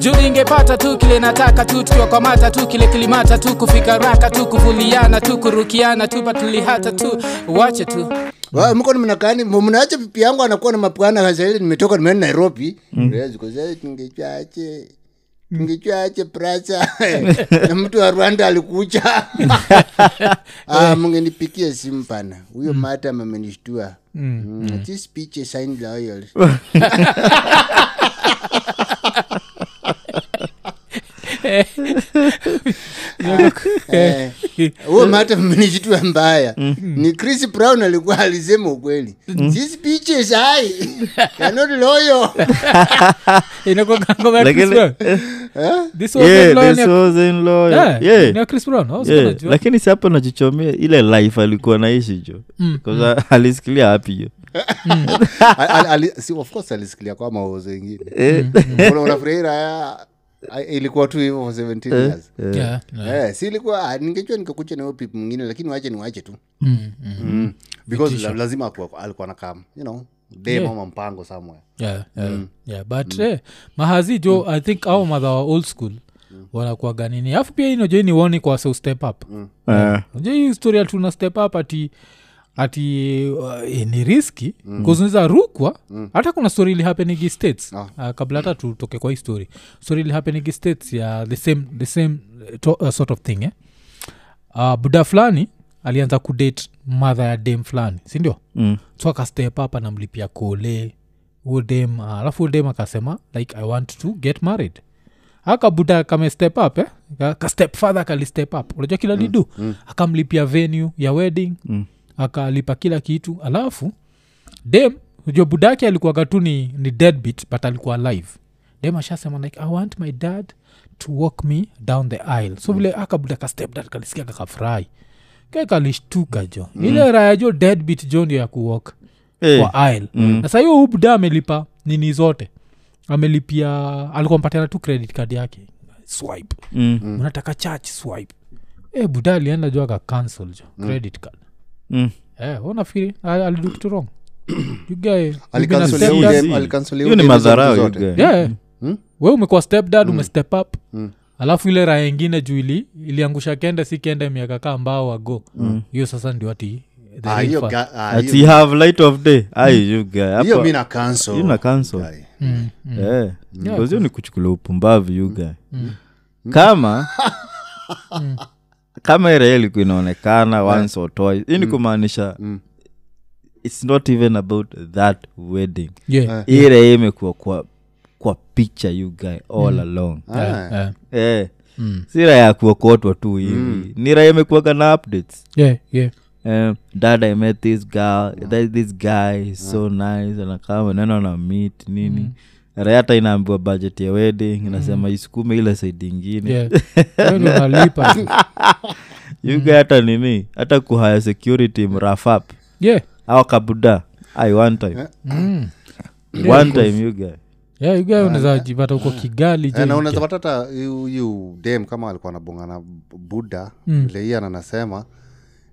juu ningepata tu kile nataka tu tukiwakwamata tu kile kilimata tu kufika raka tu kuvuliana tu kurukiana tu patulihata tu. Wache tu. Wa, mko ni mnakani mnaacha pipi yangu anakuwa na mapwana kasaili nimetoka nimeenda nairobi. Rezi kusema, tungechache tungechache prasa. Na mtu wa rwanda alikucha. Ah, mngenipikia simu pana. Huyo mata amenishtua mm. this speech is signed loyal Eh, huyo mata amenishtua mbaya. Ni chris brown alikuwa alisema ukweli. Lakini-. Eh? Si hapo ile life alikuwa naishi jo. Mm, Kwa alisikilia hapi jo. Al- al- ali- si, of course alisikilia kwa maozo ingine Una- ilikuwa tu hivyo for 17 years. Yeah, yeah. Eh, si ilikuwa ah, ningejua nikakucha na pip mwingine lakini wache niwache tu. Mm, mm. mm. because la, lazima alikuwa na kam you know dem Yeah. mpango somewhere. Yeah, yeah, yeah, but eh, mahazi jo i think au madha wa old school. Wanakuaga nini alafu pia inojo ni woni kwa so step up? Mm. uh. jo hii historia tuna step up ati ati uh, e, ni riski mm. kuzuniza rukwa hata kuna story ilihapenigi states Ah. uh, kabla hata tutoke kwa hii story story ilihapenigi states ya the same, the same uh, to, uh, sort of thing eh? uh, buda fulani alianza kudate madha ya dem fulani sindio mm, so akastep up anamlipia kole udem alafu uh, udem akasema like i want to get married akabuda kamestep up eh? kastep ka step step up unajua kila lidu mm, akamlipia venue ya wedding mm. Akalipa kila kitu alafu dem unajua budake alikuwaga tu ni, ni deadbeat but alikuwa alive. Dem ashasema like i want my dad to walk me down the aisle. So vile akabuda ka step kalisikia kakafurahi kekalishtuka jo. Ile raya jo deadbeat jo ndio ya kuwalk hey. kwa aisle. Na sahiyo amelipa nini zote. Amelipia alikuwa mpatiana tu credit card yake. Swipe. Mm, unataka church swipe. E buda alienda jo akacancel jo mm. credit card mm. eh unafikiri? Alidu kitu wrong. You guy, you've been a Alikansulia step huyo dad. dem- alikansulia hiyo ni madharau yeah. Hmm? we umekuwa step dad umestep up. Mm. alafu ile raya ingine juu ili iliangusha kende si kende miaka kaa mbao wago hiyo sasa ndio ati Ah, ah, have light of day. Ai you guy. hiyo Hapa- mi na cancel. hiyo na cancel. Guy. Mm, mm. Eh, because hiyo ilikuwa inaonekana once or twice. Hii ni kumaanisha its not even about that wedding. Yeah, ire imekuwa kwa kwa picha you guy all along. Yeah, yeah. Yeah. Mm. si raya ya kuokotwa tu hivi. Ni raya imekuaga na updates. Yeah, yeah. um, dad i met this girl. Yeah. this guy is so nice. Anakama neno na meet nini. Raya hata inaambiwa budget ya wedding inasema isukume ile saidi ingine. Yeah. Guy hata nini hata kuhaya security mrafap Yeah. au kabuda ai one time. Mm. one time yuga Yeah, you guy unaweza jipata huko kigali jo Eh, na unaweza pata hata huyu dem kama alikuwa anabongana buda Mm. vile hii ananasema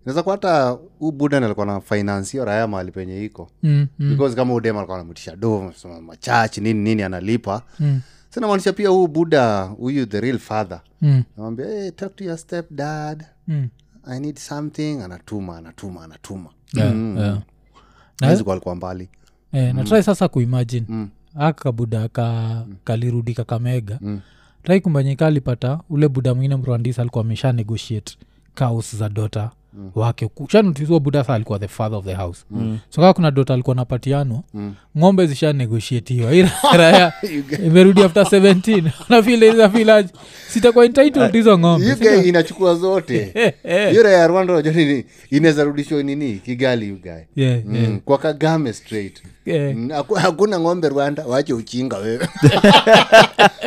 inaweza kuwa hata huu buda alikuwa na finansio raya mahali penye iko. Mm, mm, because kama udem alikuwa anamtisha do machachi nini nini analipa. Mm, sinamaanisha pia huu buda huyu the real father. Mm, namwambia hey, talk to your step dad mm. i need something. Anatuma anatuma anatuma. Yeah, Mm. yeah. Alikuwa mbali. Eh, natrai sasa kuimagine. Mm. akabuda ka kalirudi kakamega Mm. trai kumbanyika alipata ule buda mwingine mrwandisa alikuwa amesha negotiate kaus za dota mm. Wake shanutizua buda sa alikuwa the father of the house. Mm. so kaa kuna dota alikuwa napatiano Mm. ng'ombe zisha negotiatiwa iraya imerudi after 17 nafile sitakuwa entitled hizo ng'ombe. inachukua zote. Hiyo raya ya rwanda unajua nini? Inaweza rudishwa nini? Kigali ugae yeah, Mm, yeah, kwa kagame straight yeah. Mm, hakuna ng'ombe rwanda wache uchinga wewe.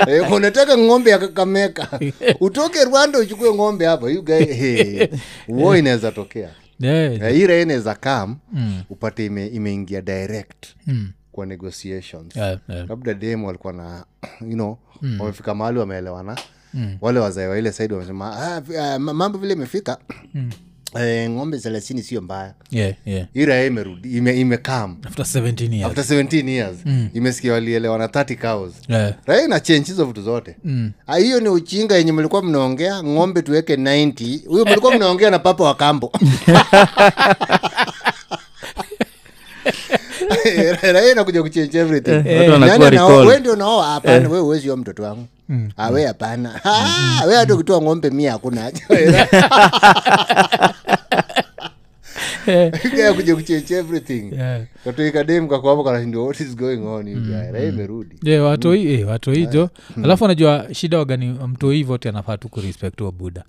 Eh, unataka ng'ombe ya utoke rwanda uchukue ng'ombe hapa you guy hey, wo inaweza tokea. Yeah, Eh, hii inaweza kam Mm. upate ime, imeingia direct mm, kwa negotiations. Yeah, yeah. labda dem walikuwa na you know wamefika mahali wameelewana. Wale wazae wa ile saidi wamesema ah, ah, ma- mambo vile imefika eh, ng'ombe thelathini sio mbaya. Yeah, yeah. hii imerudi ime, imekam after 17 years. After 17 years. Imesikia walielewa na 30 cows. Yeah. raha ina change hizo vitu zote. Mm. Ah, hiyo ni uchinga yenye mlikuwa mnaongea ng'ombe tuweke 90 huyo mlikuwa mnaongea na papa wa kambo raia inakuja kuchange everything recall. we ndio nao hapana we uwezio mtoto wangu Mm. awe hapana mm. we hata ukitoa ng'ombe mia hakuna kuja kuchange everything. Yeah. katoikadem kakwamo kanashindia what is going on you guy imerudi. Yeah, watoi eh, watoi jo. Alafu anajua shida wagani mtoi vote anafaa tu kurespect wa buda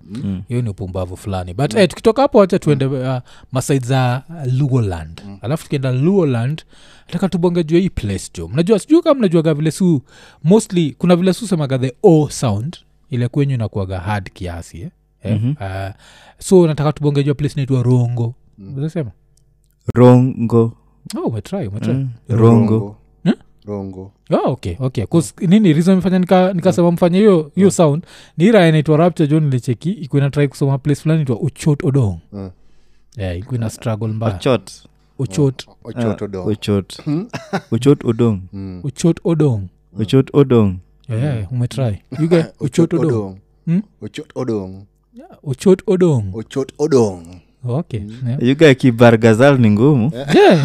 hiyo ni upumbavu fulani. But eh, tukitoka hapo wacha tuende uh, masaid za luoland mm. alafu tukienda luoland nataka tubonge hii place jo. Mnajua sijuu kama mnajuaga vile su mostly kuna vile su semaga the o sound ile kwenyu inakuaga hard kiasi eh? Eh, uh, so nataka tubongejua place naitwa rongo uzasema rongo. Oh, umetry umetry. Mm. rongo. Hmm? rongo. Oh, okay okay. 'Cause nini reason imefanya nika- nikasema mfanye hiyo hiyo sound. Ni ira inaitwa rapture jo nilicheki iko inatrai kusoma place fulani itwa uchot odong. Mm. yeah, iko ina struggle mbaya. Ochot uchot. Ochoto Ah, do ochot ochot odong. Uchot odong. Ochot odong. Yeah, yeah, umetry. You get uchot odong. Odong. Hmm? ochot odong. Yeah, uchot odong. Ochot odong okay. Yeah. yuga kibargazal ni ngumu. Yeah.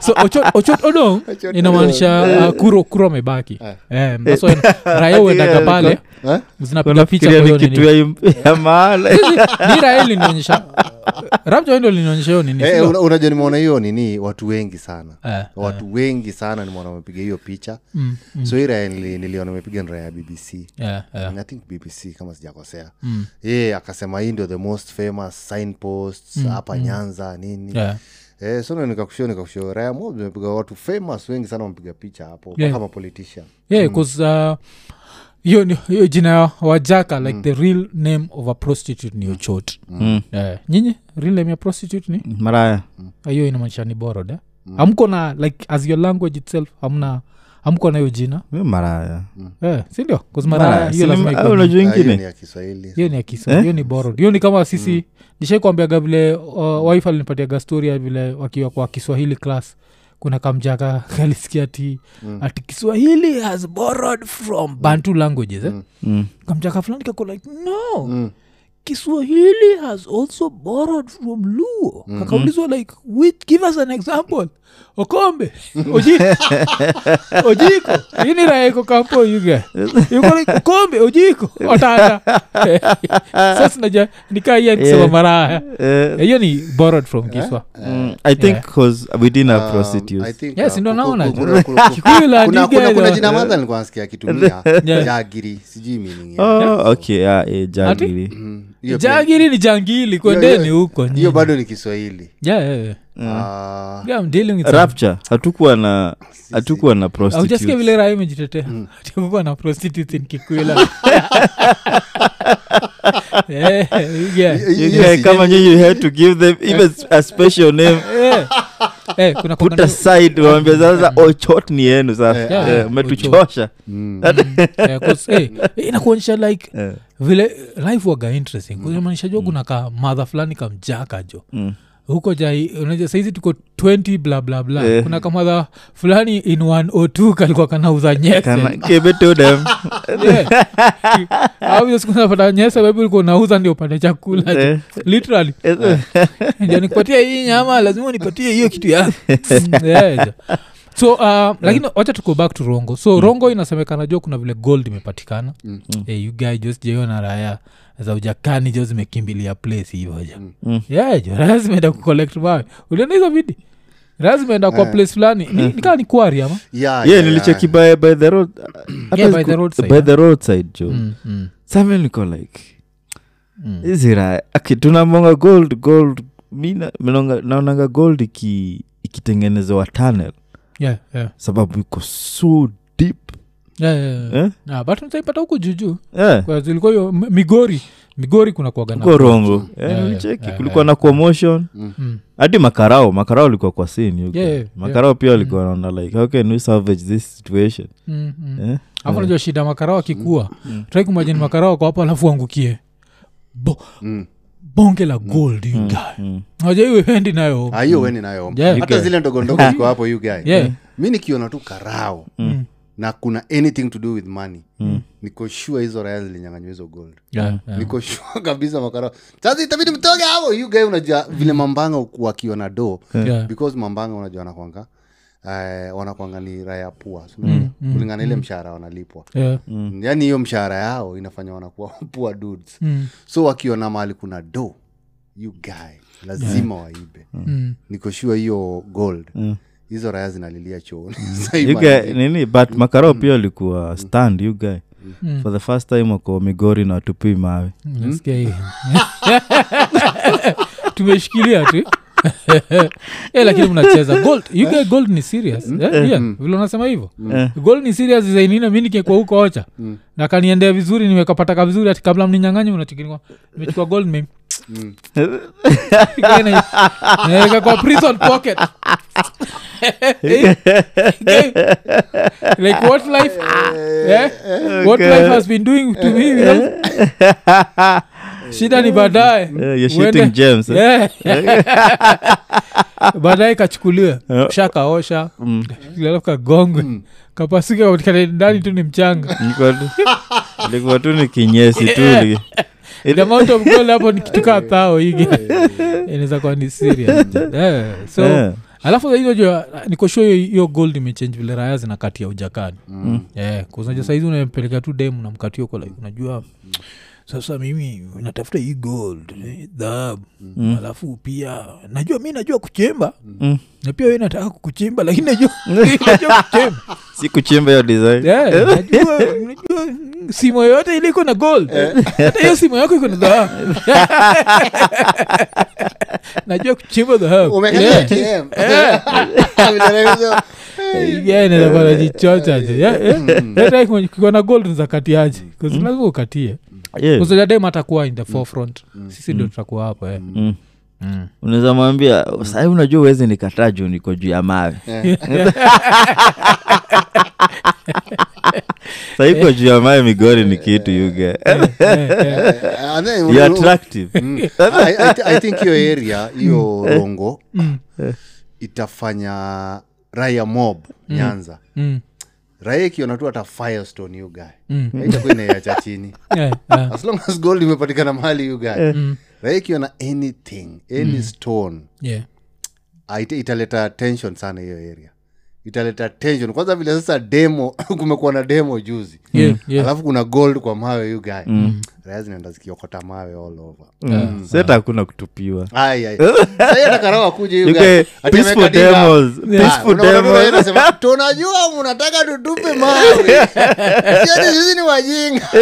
so ochot, ochot odong inamaanisha uh, kuro kuro amebaki. Eh. Eh, so raya uendaga pale Eh? zinapiga picha ni raya linionyesha rapja ndo linionyesha nini Eh, una- unajua nimeona hiyo nini watu wengi sana. Eh, watu wengi sana nimeona wamepiga hiyo picha. Mm, so hii raya nili- niliona amepiga ni raya ya bbc yeah, yeah. i think bbc kama sijakosea. Mm. ye akasema hii ndio the most famous signposts hapa nyanza nini. Yeah. Eh, so ndo nikakushio nikakushio raya mob zimepiga watu famous wengi sana wamepiga picha hapo Yeah. kama politician. Yeah, 'cause, uh, hiyo hiyo jina ya wajaka like the real name of a prostitute ni ochot Mm. yeah. nyinyi real name ya prostitute ni? Maraya. Ah, hiyo inamaanisha ni borod eh? amko na like as your language itself hamna amko na hiyo jina? Maraya. Yeah, sindio hiyo ni- au ni- unajua Ah, hiyo ni ya kiswahili. Hiyo ni ya kisa hiyo ni borod hiyo ni kama sisi mm. nishaikwambiaga vile uh, wife alinipatiaga storia vile wakiwa kwa kiswahili class kuna kamjaka kalisikia ati mm. ati kiswahili has borrowed from bantu languages eh? Mm. kamjaka fulani kako like no Mm. kiswahili has also borrowed from luo mm-hmm. kakaulizwa like which give us an example okombe? Ojiko? Ojiko? Ini raeko kampo yuga okombe ojiko? Otata. Sasa naja nikaia nikisema maraya Eh, hiyo ni borrowed from kiswa. Mm, i think cause we didn't have Um, prostitutes. Think, Yes, uh, ndo naona. Ku- jo. kuna- kuna- Kikuyu la kuna- Diga kuna- kuna ilo- jina madha nilikuwa nasikia akitumia jagiri. Sijui meaning oh okay. Yeah, yeah jagiri. Mm, jagiri ni jangili kwendeni huko hiyo bado ni kiswahili. Yeah, yeah, yeah. Ah, Yeah, I'm dealing with rapture hatukuwa na hatukuwa na prostitute vile raha imejitetea hatukuwa na prostitute in kikwila. Yeah, yeah. Yeah, yeah, guy, kama nyinyi had to give them even a special name. Eh. Eh, kuna put aside wambia sasa ochot ni yenu sasa. Eh, umetuchosha. Mm. Eh, eh, inakuonyesha like yeah. vile life waga interesting. Kumaanisha jo kuna ka madha fulani kamjakajo mm. Huko jai unajua saizi tuko 20 bla bla bla. Eh. kuna kamadha fulani in 102 kalikuwa kanauza nyese. Kana- give it to them. Ausikunapata nyese bebi ulikuwa unauza ndio upate chakula. Jo. Eh, literally. Eh, ndio nikupatia hii nyama lazima nipatie hiyo kitu ya. Yeah, so uh, lakini wacha tuko back to rongo. So rongo inasemekana jua kuna vile gold imepatikana. Mm. hey, you guy just sijaiona raya za ujakani jo zimekimbilia place hivoja Mm. yeah jo. Raya zimeenda kucollect mawe uliona hizo vidi zimeenda kwa Eh. place fulani. Ni- nikaa ni kwari ama? Yeah, yeah yeah, nilicheki yeah. by, by the road. Yeah, by the roadside, by yeah. the roadside jo. Mm, mm, sami niko like mm. hizi raya tunamonga gold gold mi naonanga gold iki ikitengenezewa tunnel. Yeah, yeah. sababu iko so deep Yeah, yeah, yeah. eh? Ah, but nitaipata huku juujuu eh. Kwa zilikuwa hiyo migori migori kuna kuaga na uko rongo Yeah, Eh, yeah, kulikuwa yeah. na commotion Mm. hadi makarao makarao alikuwa kwa scene. Yeah, yeah, makarao pia walikuwa naona like how can we salvage this situation Mm, mm. eh? alafu najua shida makarao akikua Mm. trai kumajini makarao kwa hapo alafu angukie bo, Mm. bonge la gold mm. mm. Unajua hiyo endi nayo hiyo mm. weni nayo Yeah. hata zile ndogo ndogo ziko hapo you guy Yeah. mi nikiona tu karao na kuna anything to do with money. Niko sure hizo raya zilinyanganywa hizo gold. Yeah, yeah. niko sure kabisa makara sasa itabidi mtoke hapo. You guy unajua vile mambanga wakiwa na do Yeah. because mambanga unajua anakwanga uh, wanakwanga ni raya pua mm, mm, kulingana ile mshahara wanalipwa. Yeah. yaani hiyo mshahara yao inafanya wanakuwa pua dudes. Mm. so wakiona mahali kuna do you guy lazima waibe. Mm. niko sure hiyo gold hizo raya zinalilia chooni. You guy- nini? But makarao pia alikuwa stand you guy. For the first time wako migori na watupii mawe. Nasikia hii. Tumeshikilia tu. Eh, lakini mnacheza gold. You get gold ni serious. Eh? yeah, vile unasema hivyo. Gold ni serious zainina mi nikekwa huko ocha na kaniendea vizuri nimekapataka vizuri hati kabla mninyang'anyi unachikinikwa nimechukua gold mim naweka kwa prison pocket like what life? Yeah? what life has been doing to me you know? shida ni baadaye. Eh, you're Uende- shooting gems, eh? Yeah. baadaye kachukuliwe shakaosha alafu kagongwe kapasika katikati ndani tu ni mchanga. Likuwa tu- ni kinyesi tu. Amount of gold hapo ni kitu kaa thao higi inaweza kuwa ni siria so Yeah. Alafu hizo nikoshua hiyo gold imechange vile raya zinakatia ujakani mm. yeah, kuznaja saizi unampeleka tu dem namkatia uko like unajua sasa mimi natafuta hii gold dhahabu mm. alafu pia najua mi najua kuchimba Mm. na pia we nataka kukuchimba lakini najua najua kuchimba si kuchimba hiyo design Yeah, najua najua mm, simu yoyote ile iko na gold. Hata hiyo simu yako iko na dhahabu najua kuchimba dhahabu Umekalia Yeah. ATM. Vile Yeah, inaweza kuwa najichocha je. Yeah, yeah. Hata kwenye- kukiwa na gold nizakatiaje lazima ukatie. Yeah. atakuwa in the forefront. Sisi ndio tutakuwa hapo eh. Mm. unaweza mwambia sahii unajua uwezi nikataa juu niko juu ya mawe ko juu ya mawe migori ni kitu yuge you attractive. Mm. I, I, I think hiyo area hiyo rongo itafanya raya mob nyanza. Mm, raya ikiona tu hata firestone you guy. Mm. haitakuwa inaiacha chini. Yeah, yeah. as long as gold imepatikana mahali you guy. Raya ikiona anything any stone Yeah. italeta tension sana hiyo area italeta tension. Kwanza vile sasa demo kumekuwa na demo juzi. Yeah, yeah. alafu kuna gold kwa mawe yu guy raya zinaenda zikiokota mawe all over. Seta hakuna kutupiwa. Ah, tunajua mnataka tutupe mawe. Sisi ni wajinga.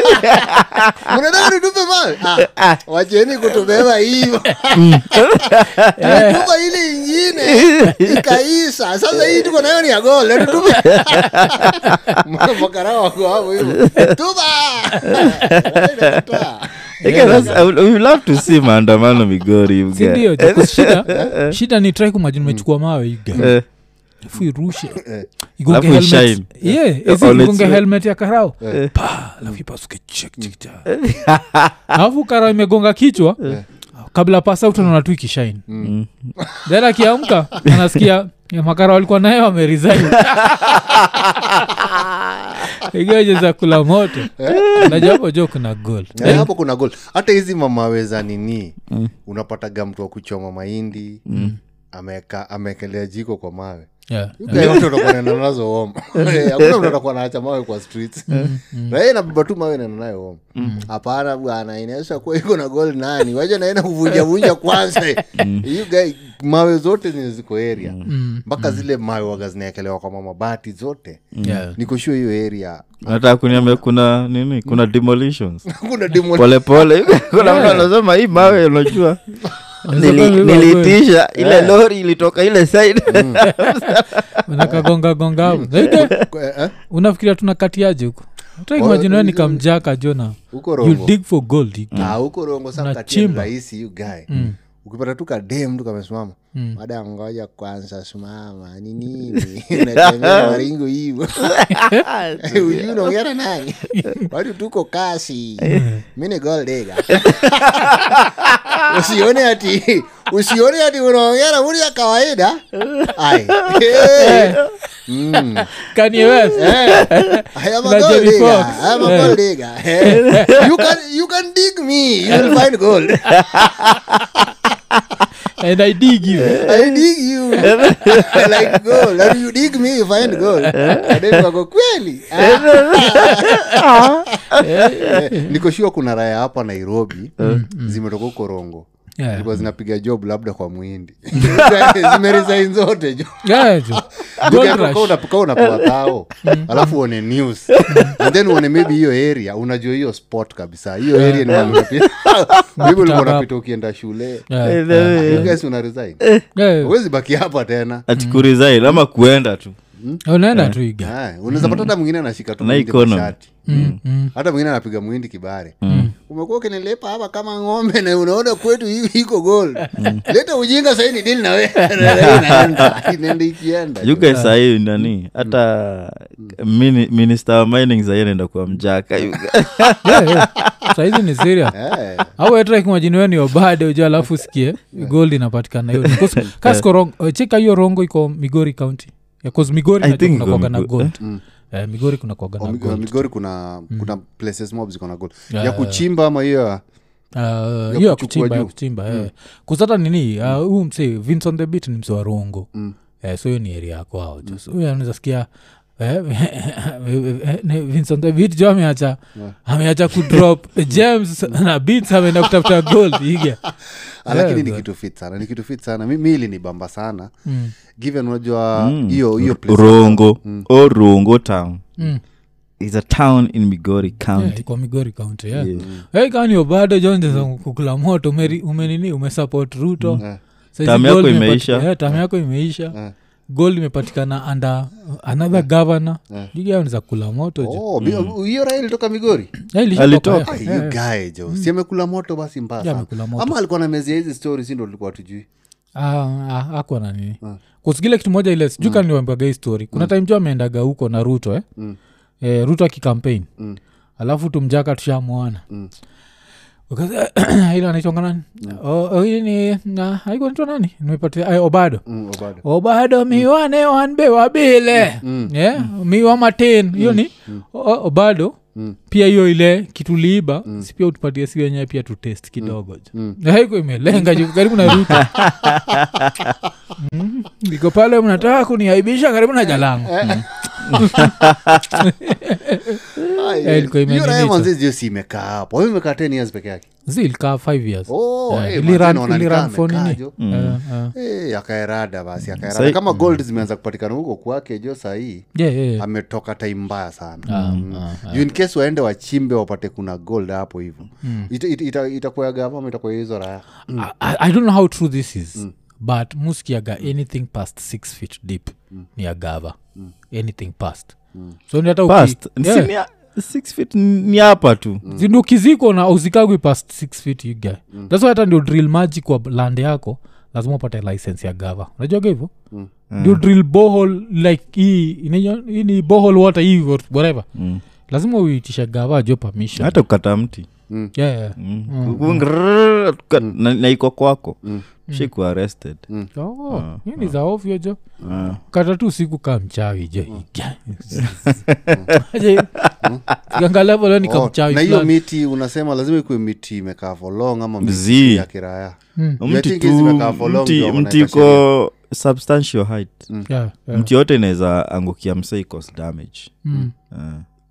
Mnataka tutupe mawe? Ah, wacheni kutubeba hivo tupa ile ingine ikaisa. Sasa hii tuko nayo ni tutupe. Wako hapo hivo. Tupa Love to see maandamano migori sindio shida shida ni try kumajini umechukua mawe iga Eh, afu irushe igonge helmet. ya karao? Pa alafu ipasuke alafu karao imegonga kichwa kabla pasa utanaona tu ikishine. Then akiamka anasikia ya makara walikuwa naye wameresign. Kula moto. Najapo jo kuna golapo Eh, hapo kuna gol hata hizi mamaweza nini. Unapataga mtu wa kuchoma mahindi mm. ameekelea jiko kwa mawe wote nazo home Eh, hakuna mtu atakuwa naacha mawe kwa streets. Raia nabeba tu mawe naenda nayo home hapana bwana inaesha kuwa iko na gol nani? Wacha naenda kuvunjavunja kwanza. Hiyo guy mawe zote zenye ziko area. Mpaka zile mawe waga zinaekelewa kwa mamabati zote. Yeah. niko hiyo area. Nataka kuniambia kuna nini? Kuna demolitions. Kuna demo polepole kuna mtu anasema hii mawe unajua Unaweza nili- kuwa niliitisha. ile lori ilitoka ile side. Unakagonga gonga hapo eh, unafikiria tunakatiaje huko? Oh, taimajinao nikamjaka jona. huko you rongo dig for gold. You- Ah, huko rongo sa Unachimba. rahisi you guy ukipata tu kadem tu kamesimama. Mm. mada ngoja kwanza simama ni nini? Unatembea maringo hivo uju unaongea na nani? Watu tuko kasi. Mi ni goldega usione ati usione ati unaongea na mtu ya kawaida. Ay hey. mm. Eh, you can you can dig me. you'll find gold. and i dig you I dig you like gold. And you dig me, you find gold. And then wako kweli. Eh, Niko sure kuna raya hapa Nairobi zimetoka huko Rongo. Yeah. Zilikuwa zinapiga job labda kwa mwindi zimerisain zote jo. Yeah, unapewa tao alafu uone news. And then uone maybe hiyo area unajua hiyo spot kabisa. Hiyo area ni mahali unapita. maybe ulikuwa Kutaka- unapita ukienda shule. Yeah. You guys una resign? Uwezi baki hapa tena. Atikuresign ama kuenda tu. Unaenda tu iga. Unaweza pata hata mwingine anashika tu Na economy. kwa shati hata mwingine anapiga mwindi kibare. Umekuwa ukinilepa hapa kama ng'ombe na unaona kwetu hii iko gold leta ujinga sahii ni dili nawe inaenda inaenda ikienda you guys sahii nani? Hata mini, minister wa mining sahii anaenda kuwa mjaka. You saizi ni siria Eh. au etraikimajiniwe ni obade uja alafu sikie gold inapatikana hiyo. Kasiko cheka hiyo rongo iko migori county. Migori kuwaga na Eh, migori kuna kuaga Oh, na Mi- gold. Migori kuna kuna places mob ziko na gold. Yeah, ya kuchimba ama hiyo ya- Uh, hiyo ya kuchukua kuchimba ya juu. kuchimba eh. kusata nini? Ah, huu mse vincent the bit ni mse wa rongo. Eh, so hiyo ni area yako ao mm. so anaweza sikia eh, ni Vince on the beat jo ameacha ameacha kudrop james na bits ameenda kutafuta gold iga Ah, lakini Yeah, ni kitu fit sana ni kitu fit sana mi ili ni bamba sana Mm. given unajua hiyo hiyo place rongo o rongo town Mm. is a town in migori county Yeah, migori county yeah. Yeah. hey, kanio bado jonjeza kukula moto umenini umesupport ruto mm. yeah. Term yako imeisha. yeah, term yako imeisha Eh. Gold imepatikana anda another governor. Jugaaniza kula moto Oh, bi- hiyo raha ilitoka migori? Yeah, ilishatoka, Alitoka. yeah. Ah, jo. Si amekula moto basi mbaya Yeah, sana. amekula moto. ama alikuwa na mezia hizi stori si ndo tulikuwa tujui Ah, ah, akwa na nini. Kusikile kitu moja ile sijuu kama niwaambiwaga hii story. Kuna time jo ameendaga huko na ruto eh? eh, ruto akikampaign Mm. alafu tumjaka tushamwana ile anaitwanga nani ni naitwa nani nimepatia obado. Mm, obado. Obado miwane wanbe wabile. Yeah? miwa matin hiyo ni obado pia hiyo ile kitu liiba si pia utupatie si wenyewe pia tutest kidogo. jo haiko imelenga karibu na ruta Mm, iko pale mnataka kuniaibisha karibu na jalangu Ah, Eh, manzi si imekaa hapo. Wewe imekaa 10 years peke yake? Zilikaa five years. Oh, ili manzi run- naona ili ni run kama nini? jo. Akaerada basi akaerada Sai- kama gold zimeanza kupatikana huko kwake jo sahii Yeah, yeah, yeah. ametoka time mbaya sana. Ah, Mm. ah, juu in case waende wachimbe wapate kuna gold hapo hivo ita, ita, ita, itakuwa gava itakuwa hizo raya I, I- i don't know how true this is but muskiaga anything past six feet deep ni agava anything past. So ni hata six feet ni hapa tu. Zindu kiziko na uzikagwi past six feet you guy. That's why hata ndio drill maji kwa land yako lazima upate license ya gava. Unajuaga hivyo? Ndio drill bohol like hii hii ni bohol water hii whatever. Mm. lazima uitisha gava jo permission. Hata kukata mti. Yeah, yeah. Mm. Mm. Mm. na iko kwako shiku arrested. Oh, hii ni za ovyo jo kata tu siku kaa mchawi jo kangalevolo ni Oh, kamchawi na hiyo miti unasema lazima ikuwe miti imekaa folong ama miti ya kiraya Mm. Mti tu substantial height. Yeah, yeah. mti yote inaweza angukia msei cause damage. Mm, uh,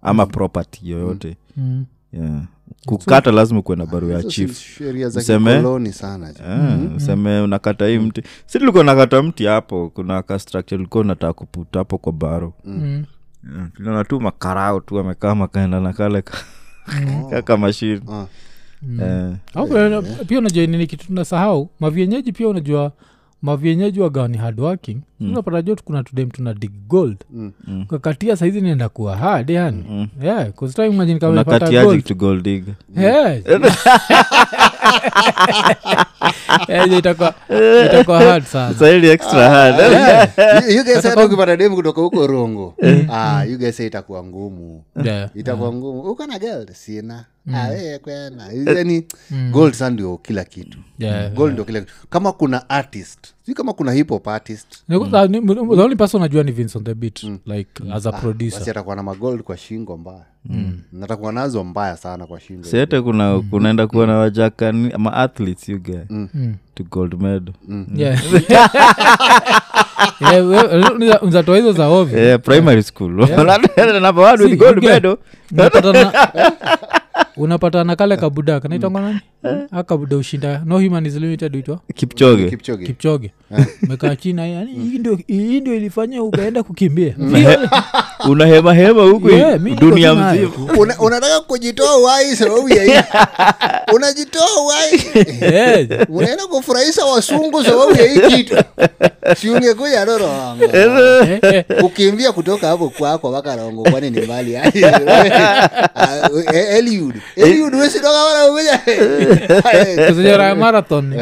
ama property yoyote. Mm. yeah. Kukata lazima kuwe na barua ya Hizo chief. Useme? kikoloni sana jo. Ah, useme unakata hii mti. Si tulikuwa nakata mti hapo kuna ka structure ulikuwa unataka kuputa hapo kwa baro Mm. Yeah, tunaona tu makarao tu amekaa makaenda na kale kaka mashini Ah. Eh, Au pia- pia unajua nini kitu tunasahau? Mavienyeji pia unajua mavienyeji waga ni hardworking unapata jotu kuna tudem tuna dig gold. Mm. kakatia saizi nienda kuwa hard yani. Yeah, 'cause time imagine kama umepata unakatiaje gold. dig? Yeah. Eh, itakuwa itakuwa hard sana. Sahili extra hard You- you guys hata ukipata demu kutoka huko rongo. Ah, you guys itakuwa ngumu. Yeah. itakuwa ngumu. Uko na gold sina Ah, wewe kwena. Gold sa ndio kila kitu. Yeah, gold ndio kila kitu. Kama kuna artist si kama kuna hip hop artist. Ni- the only person najua ni vincent on the beat like as a producer. basi atakuwa na magold kwa shingo mbaya. Natakuwa nazo mbaya sana kwa shingo. Siete kuna kunaenda kuwa na wajakani ama athletes you guy. To gold medal. Yeah. Yeah, we- hizo za ovyo. Yeah, primary school. Number one with gold medal unapata na kale kabuda kanaitangwa nani? A kabuda ushinda. No human is limited uitwa kipchoge. Kipchoge. Kipchoge. Mekaa china yani hii ndio- hii ndio ilifanya ukaenda kukimbia. Unahemahema hema hema huku Yeah, mi niko dunia tu mzima. Una- unataka kujitoa uhai sababu ya hii? Unajitoa uhai? Eh, unaenda kufurahisha wasungu sababu ya hii kitu. Siungekuja dorongo eh, eh. ukimbia kutoka hapo kwako wakarongo kwani ni mbali? Eliud kuzijora marathon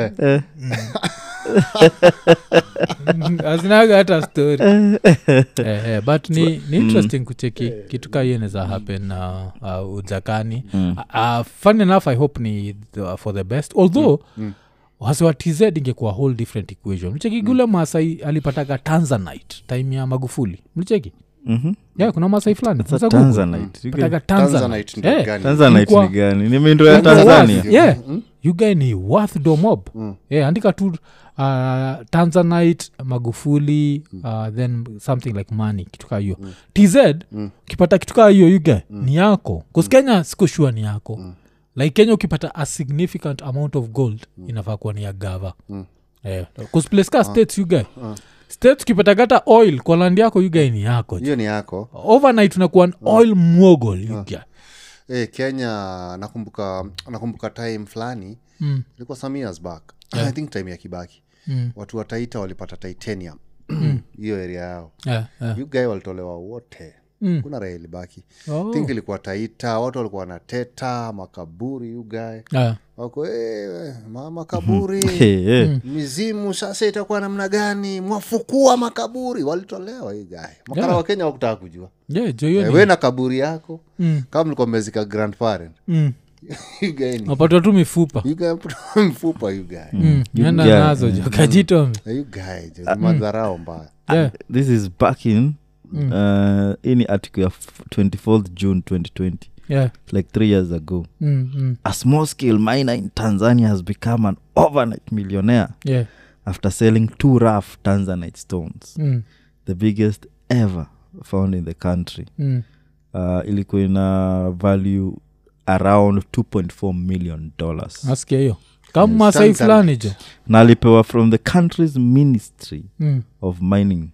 azinaga hata story eh, eh, but ni, ni interesting kucheki kitu ka inaweza happen uh, uh, ujakani mm. uh, fun enough i hope ni the, for the best. Although mm. wasiwa tz ingekuwa whole different equation. Mlicheki gule masai alipataga tanzanite time ya magufuli. Mlicheki Mhm. yeah, kuna masai fulani. That's a Unaweza Google. Tanzanite. You Pataga get- Tanzanite. Tanzanite ndio Eh, gani? Tanzanite Ilikuwa- ni gani? Ni mindo ya tanzania. Worth, yeah. you guy ni worth domob yeah, andika tu uh, tanzanite magufuli uh, then something like money kitu hiyo. Mm. tz ukipata kitu kaa hiyo you mm. ni yako. Kuskenya mm. sikoshua ni yako. Like kenya ukipata a significant amount of gold inafaa kuwa ni ya gava. Yeah. bcause place states you guy states ukipata gata oil kwa land yako yugai ni yako. Hiyo ni yako. Overnight unakuwa an oil mogol yuga guy hey, kenya nakumbuka nakumbuka time fulani Mm. ilikuwa some years back. I think time ya kibaki. Mm. watu wa taita walipata titanium. Hiyo area yao. Yeah, yeah. yugai walitolewa wote Mm. kuna raha ilibaki Oh. think ilikuwa taita watu walikuwa wanateta makaburi ugae guy. Wako "Eh, makaburi eh. mizimu sasa itakuwa namna gani? Mwafukua makaburi. Walitolewa hii gae makara Yeah. wakenya wakutaka kujua. Yeah, Eh, we na kaburi yako. Mm, kama mlikuwa mmezika grandparent. Mm. You guy ni- napatwa tu mifupa. You guy put mfupa you guy. Mm, nenda Yeah. nazo jo kajitomi Eh, you guy jo, ni madharao mbaya. This is back in uh, hii ni article ya 24th june 2020 Yeah. like three years ago. Mm, mm. a small scale miner in tanzania has become an overnight millionaire Yeah. after selling two rough tanzanite stones. Mm, the biggest ever found in the country. Mm. uh, ilikuwa ina value around 2.4 million dollars. Nasikia hiyo. Kama sai fulani jo. Na alipewa from the country's ministry Mm, of mining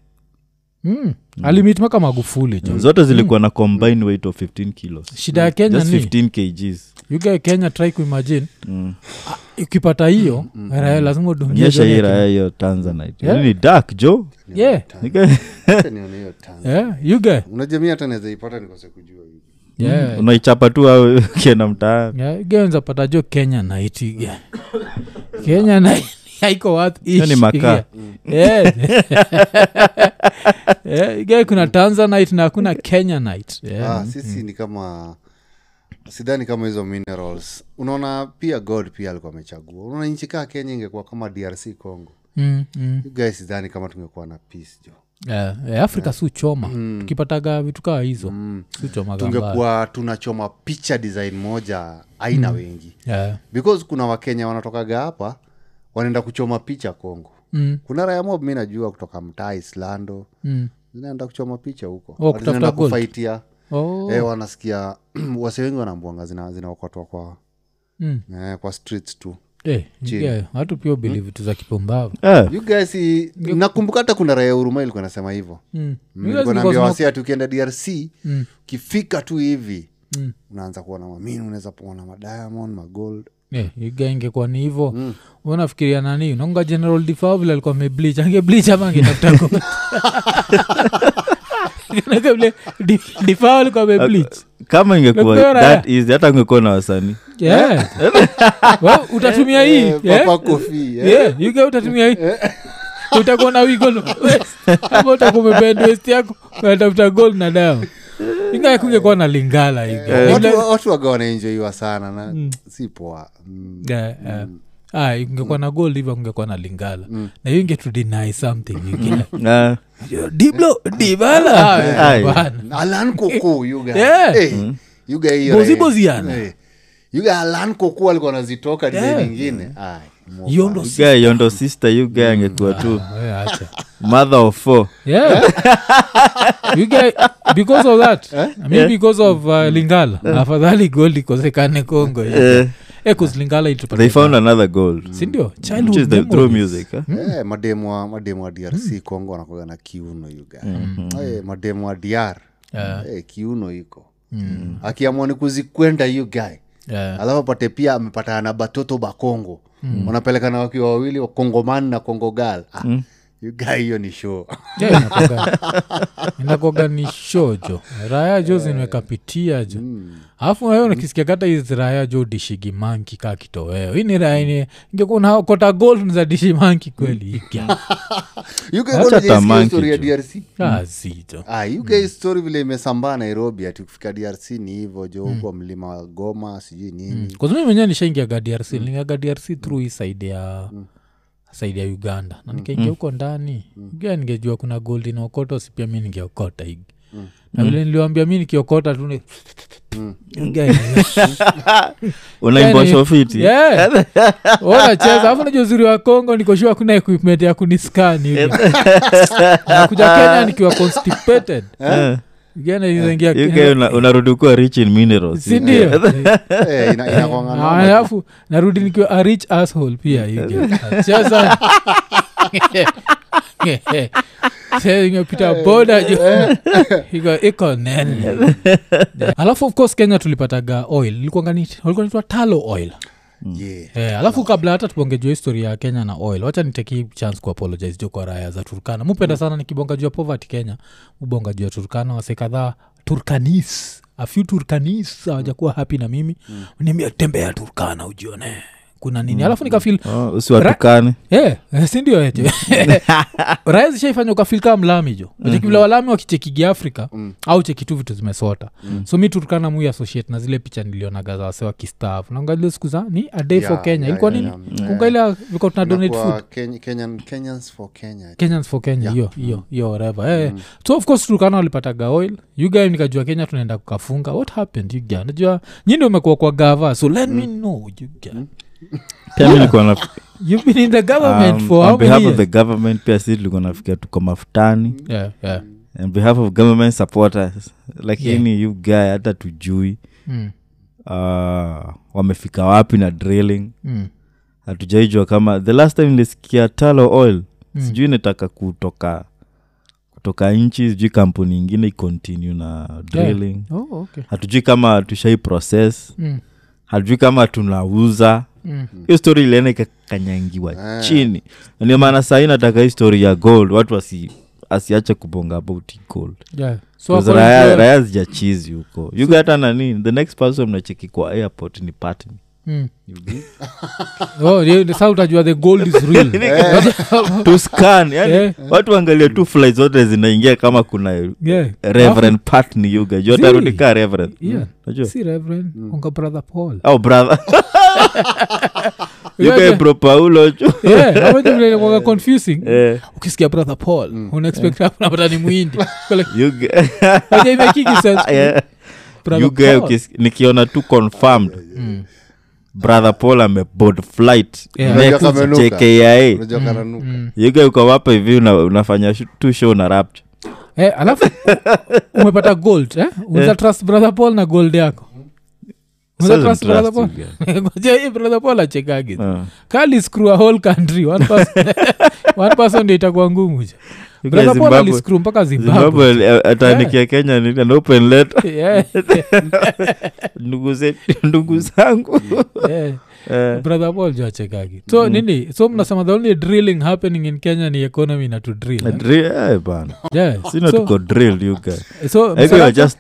mm. alimit maka magufuli jo zote zilikuwa na combined weight of 15 kilos. Shida ya kenya just ni 15 kgs. Yuga kenya try kuimagine. Mm. ukipata hiyo raha lazima udungie hii ya raya hiyo tanzanite. Yeah. yeah. ni dark jo yeah. Nika- Acha nione hiyo tanza. yeah yuga unajua hata naweza ipata nikose kujua hivi yeah. Unaichapa tu au ukienda mtaani. Yeah, genza pata jo kenya naitiga kenya na haiko wath Hiyo ni makaa. ge kuna tanzanite na hakuna kenya night. Yeah. ah, sisi ni kama sidhani kama hizo minerals. Unaona pia god pia alikuwa amechagua. Unaona nchi kaa kenya ingekuwa kama drc congo. Mm, mm. gae sidhani kama tungekuwa na peace jo yeah. yeah, afrika si uchoma. Tukipataga vitu kaa hizo mm. tungekuwa tunachoma picha design moja aina wengi. Yeah. because kuna wakenya wanatokaga hapa wanaenda kuchoma picha Kongo. Mm, kuna raya mob mi najua kutoka mtaa islando mm. zinaenda kuchoma picha huko. Oh, zinaenda kufaitia. Oh. e, wanasikia wase wengi wanambuanga zina- kwa Mm. e, kwa streets tu. Eh, watu pia ubili vitu za kipumbavu. You guys i- nakumbuka hata kuna raya huruma ilikuwa nasema hivo Mm. You guys nilikuwa because naambia drc Mm. ukifika tu hivi Mm. unaanza kuona mamini unaweza kuona madiamond magold Eh, iga ingekuwa ni hivo mm. unafikiria nani unaunga general difao vile alikuwa meblich angeblich ama angetafuta gold. vile di- difaa walikuwa wamebleach. kama ingekuwa that hata ungekuwa na wasanii Yeah. Well, utatumia hii Eh, yeah? eh. Utatumia hii utakuwa na wigo utakuwa yako unatafuta gold na dawa ingawa kuwa na lingala hivi. Watu- watu waga wanaenjoiwa sana na si poa. Mm. Yeah, yeah. Ah, ingekuwa na gold hivyo kungekuwa na lingala. Na hiyo ingetudeny something you. Diblo dibala. Ah, Aye. bwana. alan koko Eh, yuga eh. Eh. alan alikuwa nazitoka Yeah. ingine Hiyo ndo sister. yuga angekuwa tu. Ah, mother of four. Yeah because of that? Eh? mi yeah. because of uh, lingala. Afadhali gold ikosekane kongo Eh, Eh, lingala they found another gold. Sindio childhood the, through memories. Eh, mademu wa mademu wa drc kongo wanakuaga na kiuno yuga Eh, mademu wa dr Yeah. Eh, kiuno iko akiamua ni kuzikwenda yu guy. Yeah. alafu apate pia amepatana na batoto bakongo. Wanapelekana wakiwa wawili wakongomani na kongo gal ah, yu guy hiyo ni show. Yeah, inakuwaga- inakuwaga ni raya jo zinwekapitia jo alafu wewe nakisikia kata hizi raya jo dishigi manki ka kitoweo. Hii ni raya ni ingekuwa unakota gold za dishi manki kweli. Ikia You guys Acha wanna just tamanki hear story ya jo. drc azito Ah, guys story vile imesambaa nairobi ati kufika drc ni hivo jo huko mlima wa goma sijui nini. Kazumi mwenyewe nishaingiaga drc lingaga drc through hii side ya saidi ya uganda. Na nikaingia huko ndani. Ga ningejua kuna gold inaokota sipia mi ningeokota higi na vile niliwambia mi nikiokota tu ni Guy, unaimba Yani- wanacheza alafu najua uzuri wa kongo nikoshua kuna equipment ya kuniskani nakuja kenya nikiwa constipated. Eh, Unarudi kuwa rich in minerals. Sindio Eh, ina- inakuanga Ah, alafu narudi nikiwa a rich asshole pia you get. Sasa imepita boda jo iko iko nene. Alafu of course kenya tulipataga oil. Ilikuwa naitwa talo oil Yeah. yeah, alafu kabla hata tubongejua histori ya kenya na oil wacha niteki chance kuapologize jo kwa raya za turkana. Mupenda sana nikibonga juu ya poverty kenya mubonga juu ya turkana wase kadhaa turkanis a few turkanis hawajakuwa happy na mimi. Mm. niambia tembea turkana ujione kuna nini? Mm. alafu nikafil Oh, usiwatukane. Eh, eh, sindio ejo raya zishaifanya ukafil kaa mlami jo. Mm vile walami wakichekigi afrika mm. au cheki tu vitu zimesota. Mm. so mi turukana mui associate na zile picha nilionaga za wase wakistaafu. Naungalile siku za ni a day yeah, for kenya. yeah, ilikuwa yeah, nini? yeah. kungaile viko tuna donate food. Ken- Kenyan- Kenyans for Kenya. kenyans for kenya hiyo yeah. hiyo hiyo whatever mm. so of course turukana walipataga oil. You guy nikajua kenya tunaenda kukafunga. What happened you guy najua nyindi umekuwa kwa gava so let mm. me know you guy pia mi nilikuwa na you've been in the government um, for on how many behalf of years? government pia si tulikuwa nafikia tuko mafutani yeah, yeah. on behalf of government supporters. Lakini you guy hata tujui. Mm, uh, wamefika wapi na drilling. Mm, hatujaijua kama the last time nilisikia talo oil Mm. sijui inataka kutoka kutoka nchi sijui kampuni ingine icontinue na drilling. Oh, okay. hatujui kama tushai process. Mm, hatujui kama tunauza mm. hiyo story ilienda ikakanyangiwa Ah. chini Na ndio maana sahii nataka hii story ya gold watu wasi asiache kubonga about gold Yeah. So raya raya zijachizi huko yuga hata nani the next person mnacheki kwa airport ni patni Mm. Oh, yeah, sa utajua the gold is real to scan yani Yeah. watu angalia tu fly zote zinaingia kama kuna Yeah. reverend patni yuga kaa reverend Yeah. mm. si reverend unga brother paul oh, brother Yeah. bro paulo confusing. Ukisikia brother paul unaexpect unapata ni mwindi nikiona tu confirmed. Brother paul ameboard flight. Yeah. jkia Unajua yuga uko hivi una, unafanya tu show na rapt Eh, alafu umepata gold eh? unaweza trust brother paul na gold yako achekagi Uh. kali screw a whole country. One person, one person itakuwa ngumu je? You brother guys paul Zimbabwe- aliscrew mpaka zimbabwe. Zimbabwe eh, kenya ni an open letter. Yeah, ndugu zangu. Yeah. Eh, brother paul joachekagi so nini? So mnasema the only drilling happening in kenya ni economy na to drill eh? drill, yeah. sino so, tuko drill you guys. So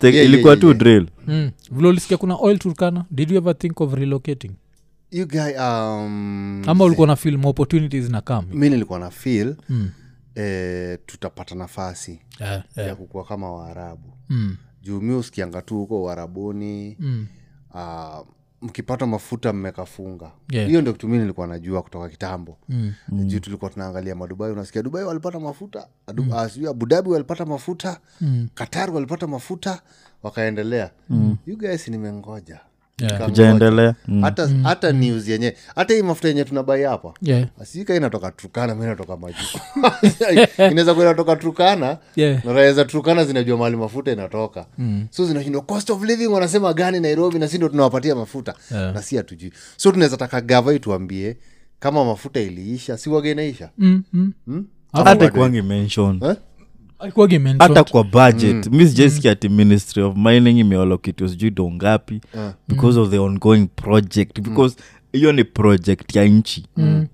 ilikuwa tu drill mm. vile ulisikia kuna oil turkana did you ever think of relocating you guy um, ama ulikuwa na film opportunities na kam mi nilikuwa na feel mm. eh, tutapata nafasi yeah, ya kukua kama waarabu Mm. juu mi usikianga tu huko uarabuni Mm. uh, mkipata mafuta mmekafunga Yeah. hiyo ndio kitu mi nilikuwa najua kutoka kitambo Mm. juu tulikuwa tunaangalia madubai unasikia dubai walipata mafuta Adu, mm. sijui abudabi walipata mafuta Mm. qatar walipata mafuta wakaendelea mm. you guys nimengoja Yeah. Kujaendelea mm. hata hata news yenye hata hii mafuta yenye tunabai hapa Yeah. asika inatoka trukana mi inatoka majuu inaweza kuwa inatoka trukana Yeah. na za trukana zinajua mahali mafuta inatoka mm. so zinashindwa cost of living wanasema gani nairobi na si ndo tunawapatia mafuta Yeah. na si hatujui so tunaweza taka gava ituambie kama mafuta iliisha si wage inaisha Mm. Mm. hmm? hata kuangi mention eh? Hata kwa budget mi sijaisikia ati ministry of mining imeolokitwa sijui dongapi because of the ongoing project because hiyo ni project ya nchi. Mm.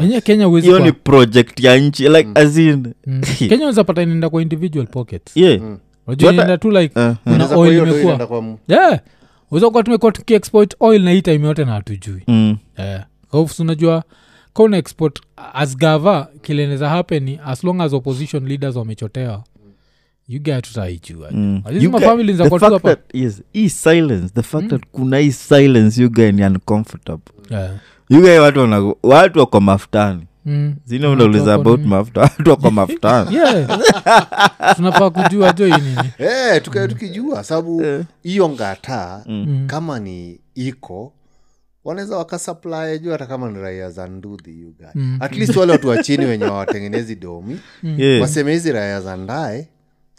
Yenye kenya hiyo ni project ya nchi like as in Mm. kenya unaweza pata inaenda kwa individual pockets. Yeah. Mm. Tu like kuna Inaweza kuwa oil imekuwa yeah. Uzakuwa tumekuwa tukiexport oil na hii time yote na hatujui. Mm. yeah. Unajua una export as gava kileneza hapeni as long as opposition leaders wamechotewa you get tutaijua Mm. Yes, hii silence the fact that kuna hii silence you guy ni uncomfortable. Yeah. you guy watu wana, watu wako mafutani Mm. zina Watu about mafuta watu wako mafutani tunafaa kujua jo hii Eh, tukae tukijua sababu hiyo ngata Mm. kama ni iko wanaweza wakasupply juu hata kama ni raia za ndudhi you. Mm. at least wale watu wa chini wenye wawatengenezi domi Yeah. waseme hizi raia za ndae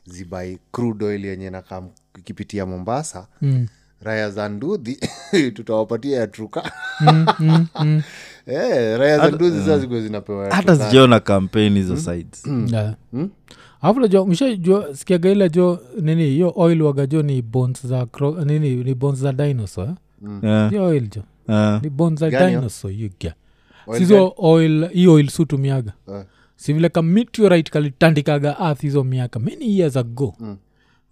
zibai crude oil yenye nakam ikipitia mombasa Mm. raya za ndudhi tutawapatia ya truka Mm, mm, mm. Eh, raya za ndudhi saa zikuwe zinapewa hata sijaona kampeni hizo sides Mm. alafu najua mshajua sikiagaila jo nini hiyo oil wagajo ni bones za nini ni bones za dinosaur eh? Yeah, hiyo oil jo yeah. ni bones za dinosaur sizo oil hii oil sutumiaga uh. si vile ka meteorite kalitandikaga earth hizo miaka many years ago. Mm.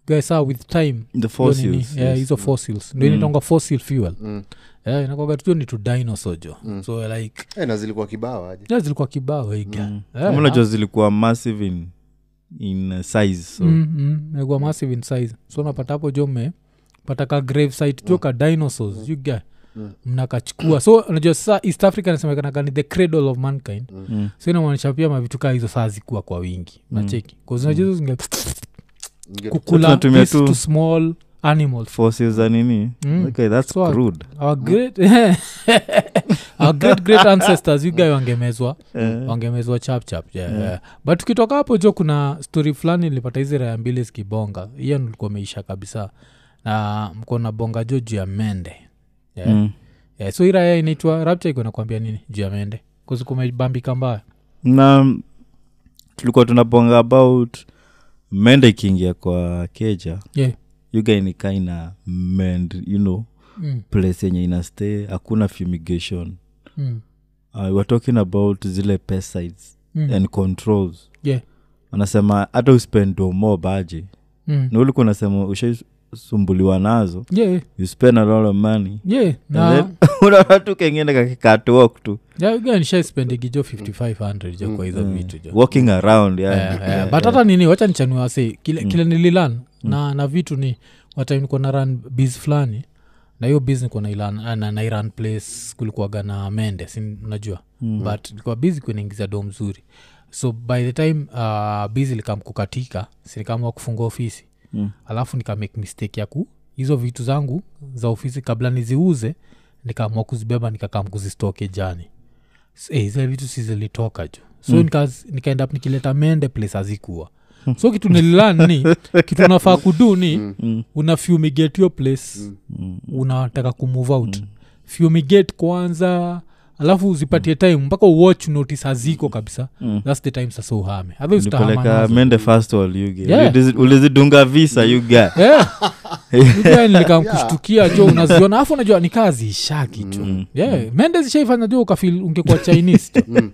gasa saa with time. The hiyo nini, fossils yeah, yes. hizo fossils. Ndo inatonga fossil fuel. Mm. yeah, inakwaga ni to dinosaur jo so like Eh, na zilikuwa kibao aje? yeah, zilikuwa kibao iga Mm. Unajua zilikuwa massive in, in uh, size so. Megua massive in size. So napata hapo jo me pata ka grave site jo ka dinosaurs you get mnakachukua. So unajua sasa east africa nasemekanaga ni the cradle of mankind. Mm. so inamaanisha pia mavitu kaa hizo saa zikuwa kwa wingi. Nacheki kazinajua zinge Inge- kukula to small Mm. okay that's So- crude. our great our great great ancestors you guy wangemezwa wangemezwa chapchap chap yeah, yeah. but tukitoka hapo jo kuna story fulani nilipata hizi raya mbili zikibonga. Hiyo nilikuwa meisha kabisa. Na mko na bonga jo juu ya mende yeah. Mm. Yeah, so iraya raya inaitwa rapcha iko nakwambia nini juu ya mende kuzikumebambika mbaya na tulikuwa tunaponga about mende ikiingia kwa keja yeah. yuga ni mend you know mm. place yenye ina stay hakuna fumigation Mm. uh, we're talking about zile pesticides Mm. and controls Yeah. anasema hata uspend mo baji Mm. na ulikuwa unasema ushaisumbuliwa nazo. Yeah. You spend a lot of money. Yeah na unaona tu kengine kakikatwok tu. Jo 5500 jo kwa hizo vitu jo. Walking around yeah. Yeah, yeah, yeah. but hata nini wacha nichanua wase kile, kile nililan na na vitu ni watime nikuwa na run bs fulani na hiyo bs nikuwa na, na, na iran place kulikuwaga na mende si unajua? Mm. but likuwa bs kunaingiza do mzuri so by the time uh, bs likamkukatika sinikamua kufungua ofisi Mm. alafu nikamake mistake ya ku hizo vitu zangu za ofisi kabla niziuze nikaamua kuzibeba nikakam kuzistoke jani S- eh, zile vitu sizilitoka ju so mm. nikaenda up nikileta mende place hazikuwa so kitu nililani kitu unafaa kudu ni Mm. una fumigate yo place Mm. unataka kumove out fumigate kwanza alafu uzipatie time mpaka uwatch notice haziko kabisa. Mm. thats the time sasa uhame. Otherwise Yeah. ulizidunga visa Yeah. nilikamkushtukia jo unaziona? Afu unajua ni kaa ishaki tu. Yeah. mende zishaifanya jo ukafil ungekuwa chinese tu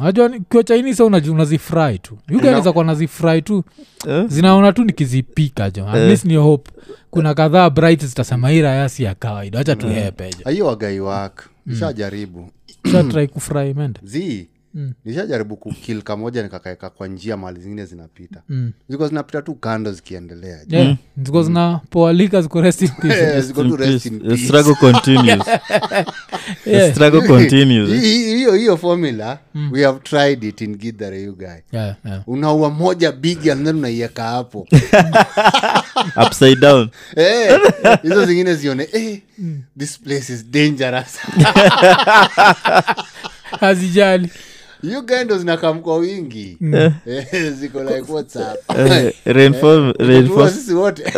najua kiwa chinese unaju- unazifry tu. Ugaeza kuwa nazifry tu. Eh? zinaona tu nikizipika jo. At ni hope. Kuna kadhaa bright zitasema hii rayasi ya kawaida. Wacha tuhepe jo. Hiyo wagai wak nishajaribu. Shatrai kufry mende. Zi Mm. nishajaribu kukil kamoja nikakaeka kwa njia mali zingine zinapita. Mm. ziko zinapita tu kando zikiendelea. Yeah. ziko zina ziko. Eh, Hi- hi- hiyo hiyo formula we have tried it in gidhare you guy. Yeah, yeah. unaua moja big and then unaiweka hapo. Upside down. Hizo hey, zingine zione eh, this place is dangerous hazijali. You guy ndo zinakam kwa wingi. Eh, ziko like what's up Eh, sisi wote.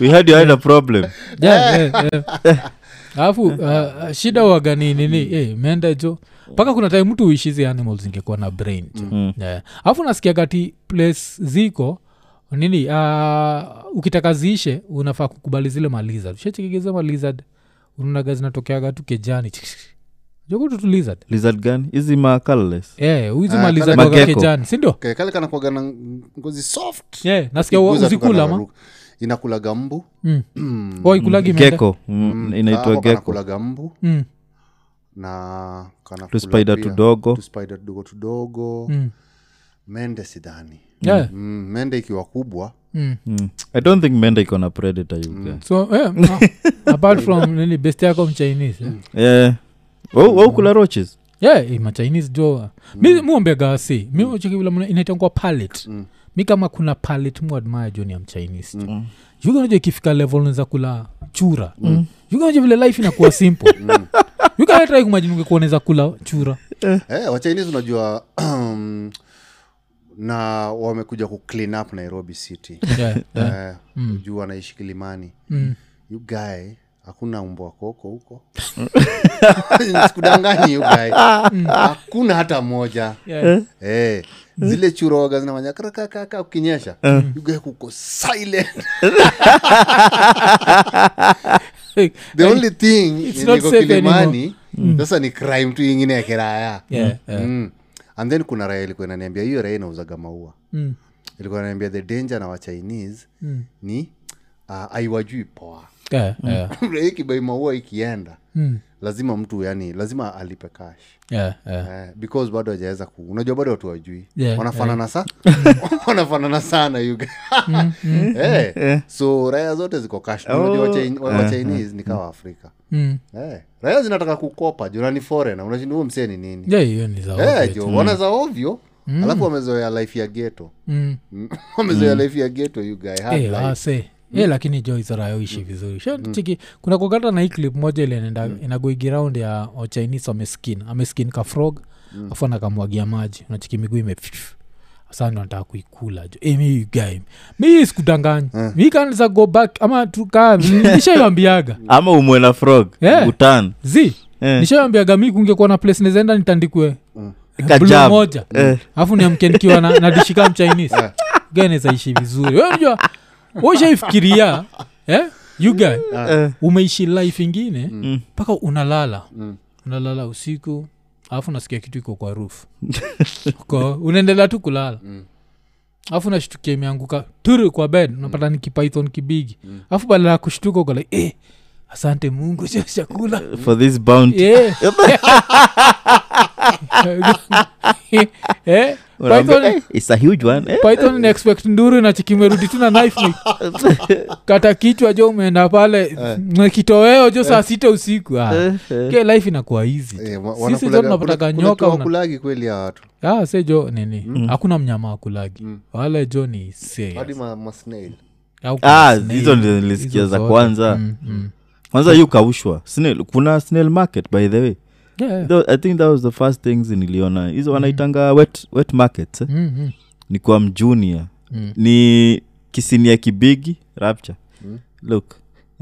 We had you had a problem. Yeah, yeah, yeah. alafu uh, shida waga ni nini? Eh, mende jo. Mpaka kuna time mtu uishizi animals zingekuwa na brain. Jo yeah. alafu nasikia kati place ziko nini uh, ukitaka ziishe unafaa kukubali zile malizard ushachekigeza malizard unaonaga zinatokeaga tu kejani jokutu tu lizard. Lizard gani? Hizi ma Eh, hizi Ah, malizard kale- waga Magecko. kejani sindio Okay, kale kanakwaga na ngozi soft. Yeah, nasikia wa- Ukiguza tu uzikula ma inakulaga mbu. Mm. oh, ikulagi mende geko mm, inaitwa Kako mbu. Mm. na kanakula tu spider pia. tudogo. Tu tudogo tudogo. Mm. mende sidhani. Yeah. mm, mende ikiwa kubwa. Mm. mm. i don't think menda iko na predator you guy. so eh, ah, apart from nini best yako mchinese eh? yeah. oh, oh, kula roaches? Yeah eh, machinese jo mm. muombeaga si mi chekivila inaitangwa palet Mm. mi kama kuna palet muadmaya jo ni ya mchinese. Jo mm. yugaja ikifika level unaweza kula chura? Mm. yugaja vile life inakuwa simple? Mm. kumajini ungekuwa kula chura? Eh, wachinese unajua um, na wamekuja ku clean up nairobi city. Yeah, yeah. eh, juu wanaishi kilimani. Mm. you guy hakuna umbwa koko huko. Sikudanganyi you hakuna hata moja. Yeah. hey, zile churoga zinafanya karakakaka ukinyesha ugae guy kuko silent. The only thing niko kilimani sasa ni crime tu ingine ya kiraya Yeah, yeah. mm. and then kuna raya ilikuwa inaniambia hiyo raya inauzaga maua. Mm. ilikuwa inaniambia the danger na wachinese Mm. ni uh, aiwajui poa Yeah, yeah. Raya ikibai maua ikienda Mm. lazima mtu yani lazima alipe cash. Yeah, yeah. Eh, because bado ajaweza ku unajua bado watu wajui Yeah, wanafanana sa wanafanana sana you guys. Eh, so raya zote ziko cash. Unajua Wachi- yeah, yeah. nikawa afrika. Mm. eh, raya zinataka kukopa juu forena unashinda huo msee ni nini? Yeah, hiyo ni za eh, ovyo jo wana za ovyo. Alafu wamezoea life ya geto Mm. wamezoea life ya geto you guy. Hard Eh, life. E lakini jo izarayoishi vizuri. Chiki kuna kugata na hii clip moja ile inaenda inagoigi round ya chinese ameskin ameskin ka frog afu anakamwagia maji. Unachiki miguu ime sasa ndo nataka kuikula jo. E, mi guy mi sikudanganya mi kanza go back ama tukaa ama umwe na frog Yeah. utan zi yeah. nishaambiaga mi kungekuwa na place nezaenda nitandikwe Kajab. blue moja. Eh. alafu niamke nikiwa na, na dishika mchinese. Ganezaishi vizuri. We unajua ushaifikiria eh? you guy Eh. umeishi life ingine mpaka unalala. Unalala usiku alafu nasikia kitu iko kwa rufu Uko- unaendelea tu kulala. Alafu nashtukia imeanguka turu kwa bed unapata ni kipython kibigi. Alafu badala ya kushtuka uko like eh, asante mungu sio chakula. For this bounty. Yeah. Eh, Unaambia, Python- "Eh, it's a huge one eh? python nduru na chikimerudi tu na knife ni kata kichwa jo umeenda pale. Kitoweo jo saa sita usiku. Ah. ke life inakuwa hizi sisi jo tunapataka nyoka wakulagi kweli ya watu? Ah, se jo nini? Hakuna mnyama wakulagi wale jo ni ah hizo nilisikia za kwanza. Mm, mm. kwanza yu kaushwa. Kuna snail market by the way Yeah. Tho- i think that was the first things niliona hizo wanaitanga wet, wet markets eh? mm-hmm. ni kwa mjunia mm. ni kisinia kibigi rapture look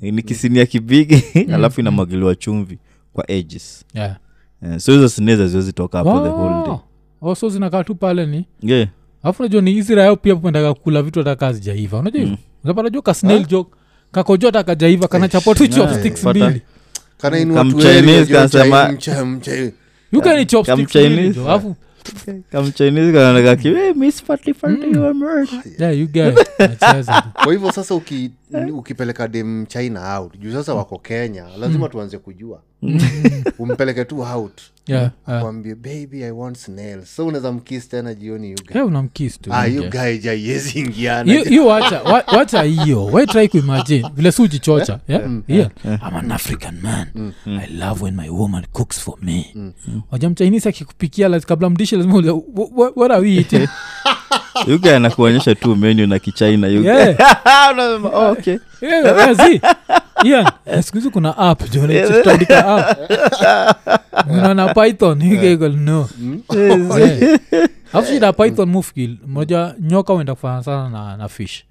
ni kisinia kibigi alafu inamwagiliwa chumvi kwa edges Yeah. yeah. so hizo sineza ziwezitoka hapo oh. the whole day Oh. Oh, so zinakaa tu pale ni yeah. alafu unajua ni israel pia pendaga kula vitu hata kaa zijaiva unajua hivo unapata juu kasnel jo kakojo hata kajaiva chopsticks mbili kana inua Kam tueli, Chinese jo, kanasema- chai- mcha- mcha- yukani chopsticks mbili Chinese. jo alafu kamchinese kanaoneka ki "Hey, miss Fatty Fatty, you are murdered." yeah, you guy kwa hivyo sasa uki, ukipeleka dem china out. Juu sasa wako kenya. Lazima tuanze kujua. Umpeleke tu out. Yeah, yeah. kwambie baby i want snails. So unaweza mkis tena jioni. Yeah, tu ah, hiyo hiyo wacha wa- wacha hiyo. We try kuimagine? Vile si ujichocha. Yeah? yeah. i'm an african man. I love when my woman cooks for me. Waja mchainisi akikupikia kabla mdishi lazima what are we eating You guy anakuonyesha tu menu na. Unasema, "Oh, okay." Yeah, yeah, see? Ian, eh, siku hizi kuna app jo tutaandika app unaona python no afu shida python mufkil moja nyoka uenda kufana sana na, na fish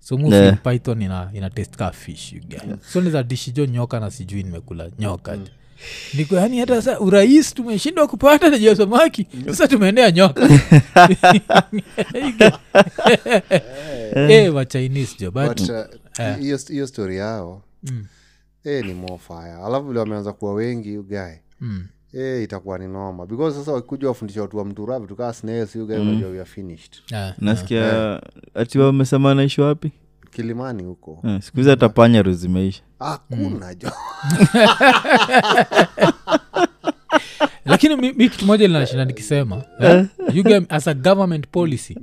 so mufkil Yeah. python ina, ina test ka fish you get. so niza dishi jo nyoka na sijui nimekula nyoka mm. Niko yani hata sa urahis tumeshindwa kupata najua samaki sasa tumeendea nyoka. Eh, wa chinese jo but, but uh, hiyo hiyo story yao eh, ni mofaya alafu vile wameanza kuwa wengi ugae mm. eh, itakuwa ni noma because sasa wakikuja wafundisha watu wa mturavi tukaa unajua we are finished. Yeah. nasikia ati wamesema naishi wapi kilimani huko. Eh, siku hizi hata panyaru zimeisha. Hakuna jo. Lakini mi, mi kitu moja linashinda nikisema eh, you get, as a government policy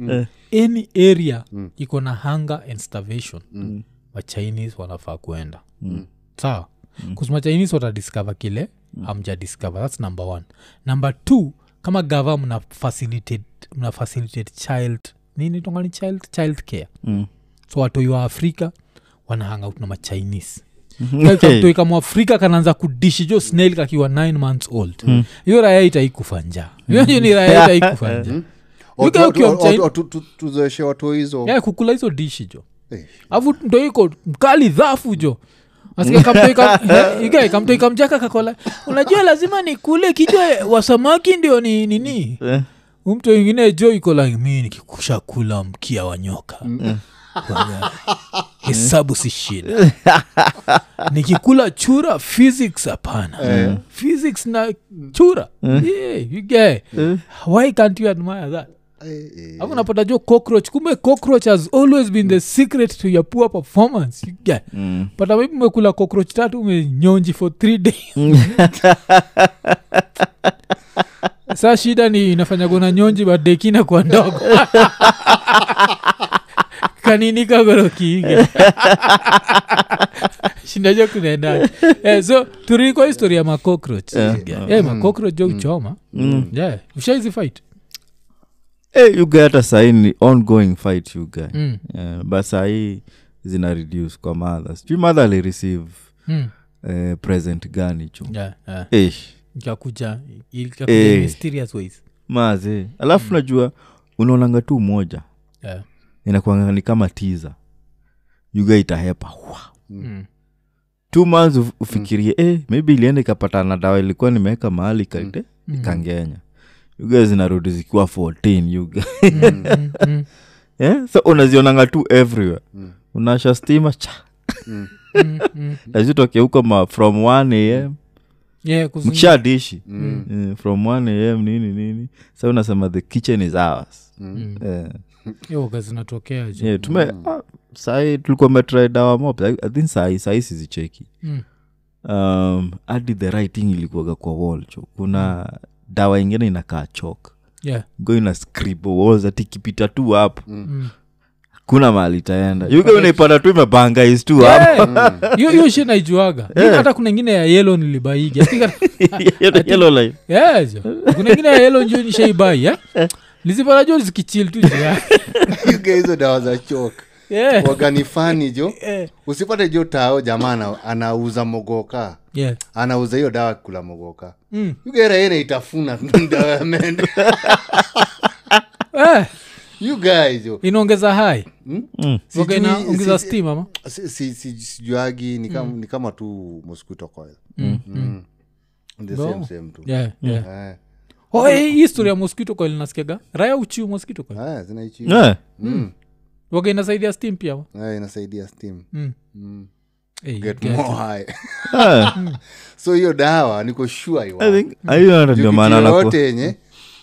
any area iko na hunger and starvation mm. machinese wanafaa kuenda. Mm. sawa? Mm. kusema chinese watadiscover kile mm. amja discover. Thats number one. Number two kama gava mna facilitate, mna facilitate child nini tongani child child care? Mm. So watoi wa afrika wanahangout na machinese mtoi kama afrika kanaanza kudishi jo snail kakiwa 9 months old. Hiyo raya itaikufa njaa. Ni raya itaikufa njaa. You guy ukiwa mchain- tuzoeshe watu hizo. Kukula hizo dishi jo. Eh, afu ndo iko mkali dhafu jo. Kamtoi kakola. Unajua lazima nikule kichwa wasamaki ndio ni nini ni. mtu ingine jo iko like mi nikikusha kula mkia wa nyoka. Kwanza, hesabu si shida. Nikikula chura physics hapana. Physics na chura. Yeah, you get. why can't you admire that? Eh, eh. napata jo cockroach. Kumbe cockroach has always been the secret to your poor performance. You get. mm. but maybe umekula cockroach tatu umenyonji for three days. Saa shida ni inafanyagona nyonji badekina kwa ndogo kanini kagorokiige shindajo kunaendaje eh, so turiko histori ya macockroach Yeah. yeah. yeah, macockroach jo uchoma yeah. ushaizi fight hey, yuga hata sahii ni ongoing fight yuga mm. yeah, but sahii zina reduce kwa madha sijui madha alireceive Mm. eh, present gani cho Yeah, yeah. Eh. mysterious ways maze alafu najua unaonanga tu moja yeah. Inakuanga ni kama tiza yuga itahepa Wa. mm. two months uf- ufikirie eh, maybe ilienda ikapata na dawa ilikuwa nimeweka mahali kaide Mm. ikangenya yuga zinarudi zikiwa 14 yuga Mm, mm, mm. yeah? so unazionanga tu everywhere Mm. unasha stima cha Mm. Mm, mm. huko ma from 1 am Yeah, kuzi- mkisha dishi Mm. yeah, from 1 am nini nini sa unasema the kitchen is ours Mm. Eh, hiyo waga zinatokea jo yeah, tume ah, sahi tulikuwa metry dawa mop I, I think sahi sahi sizicheki. Mm. um, hadi the right thing ilikuaga kwa wall cho. Kuna dawa ingine inakaa chok yeah. go ina scribble walls ati ikipita tu hapo. Mm. kuna mahali itaenda. Yuga unaipata tu imepanga is tu hiyo shi naijuaga. Hata kuna ingine ya yelo jo. kuna ingine ya yelo njo nishaibai eh? Lizipata jo zikichil tu hizo dawa za chok Yeah. waganifani jo Eh. usipate jo tao jamaa anauza mogoka Yeah. anauza hiyo dawa kula mogoka Mm. yugaeraena itafuna dawa ya mende Eh, you guys jo inaongeza hai Mm. Inaongeza si- si- si- sijuagi ni kama, ni kama tu mosquito coil mm. The Bo. same, same tu yeah, yeah. Eh. Oh, hey, hii story ya mosquito coil nasikiaga raya uchiu mosquito coil? Ah, zinaichi Eh, Mm. waga inasaidia steam pia wa? Inasaidia steam. Mm. Mm. hey, get get more high. Eh, so hiyo dawa niko sure I iwa think- hiyo hata ndio maana naku- yote yenye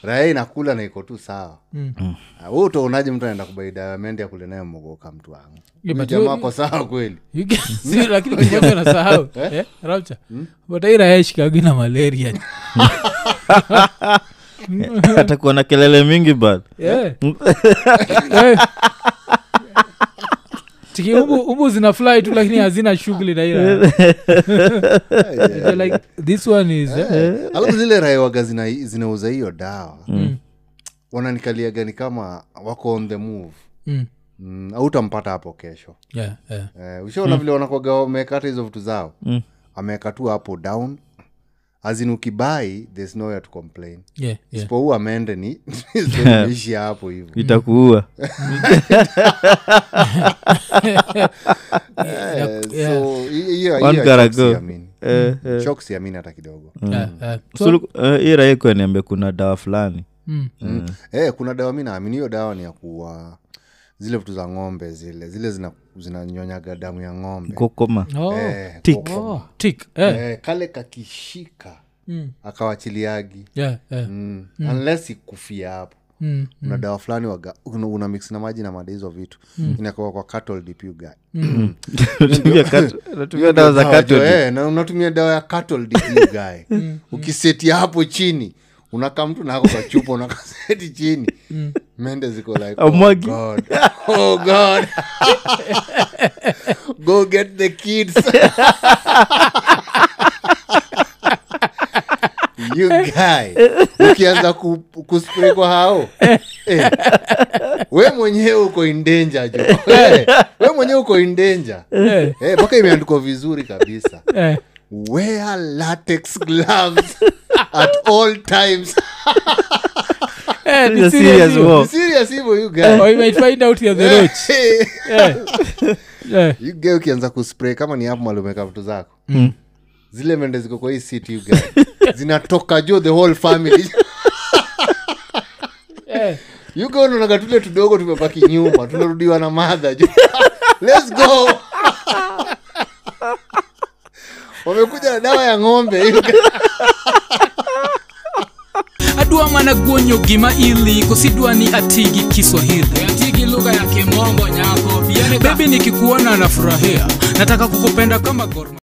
raya inakula na iko tu sawa. Mm. uh, wewe utaonaje mtu anaenda kubai dawa ya mende akule nayo mogoka mtu wangu jamaa sawa kweli. Lakini kimoja nasahau eh? rapcha but airayashikagi na malaria. Atakuwa na kelele mingi but Yeah. Umbu, umbu zina fly tu lakini hazina shughuli na ila They're like this one is eh? alafu zile raewaga waga zinauza hiyo dawa wananikaliaga ni kama wako on the move mm. mm, autampata hapo kesho yeah, yeah. eh, ushaona vile wanakwaga wamekata hizo vitu zao Mm. ameweka tu hapo down azin ukibai there's nowhere to complain Yeah, yeah. isipoua mende ni ishi hapo hivo itakuua Eh, Yeah. so hi- hiyo- One hiyo gotta shock go. siamini. Eh, eh. Siamini hata kidogo eh, hii raia ikuwa kuna dawa fulani mm. mm. eh, kuna dawa mi naamini hiyo dawa ni ya kuwa zile vitu za ng'ombe zile zile zina- zinanyonyaga damu ya ng'ombe kokoma Oh. eh, Tick. kokoma. Oh, tick. Eh. eh, kale kakishika Mm. akawachiliagi Yeah, yeah. mm. unless ikufia hapo Mm. una dawa fulani waga una, una mix na maji na mada hizo vitu inakuwa kwa cattle dip you guy Unatumia unatumia dawa za eh, na unatumia dawa ya cattle dip you guy ukisetia hapo chini unaka mtu nako kwa chupa unakaseti chini mende ziko like oh god. Oh god. Go get the kids. You guy. Ukianza ku, kuspray kwa hao. Eh, we mwenyewe uko indenja jo. Eh, we mwenyewe uko indenja Eh, Eh, imeandikwa vizuri kabisa. Eh. wear latex gloves at all times Eh, ni serious serious hiyo. Ni serious hivyo you guy Or you might find out you're the roach. Eh. you guy ukianza kuspray kama ni hapo malumeka vitu zako Mm. zile mende ziko kwa hii city you guy zinatoka jo the whole family yeah. you guy unaonaga tule tudogo tumebaki nyuma tunarudiwa na madha jo let's go wamekuja na dawa ya ng'ombe guy. mana guonyo gima ili kosidwa ni atigi kiswahili. Atigi lugha ya kimombo nyako bebi nikikuona nafurahia. Nataka kukupenda kama gorma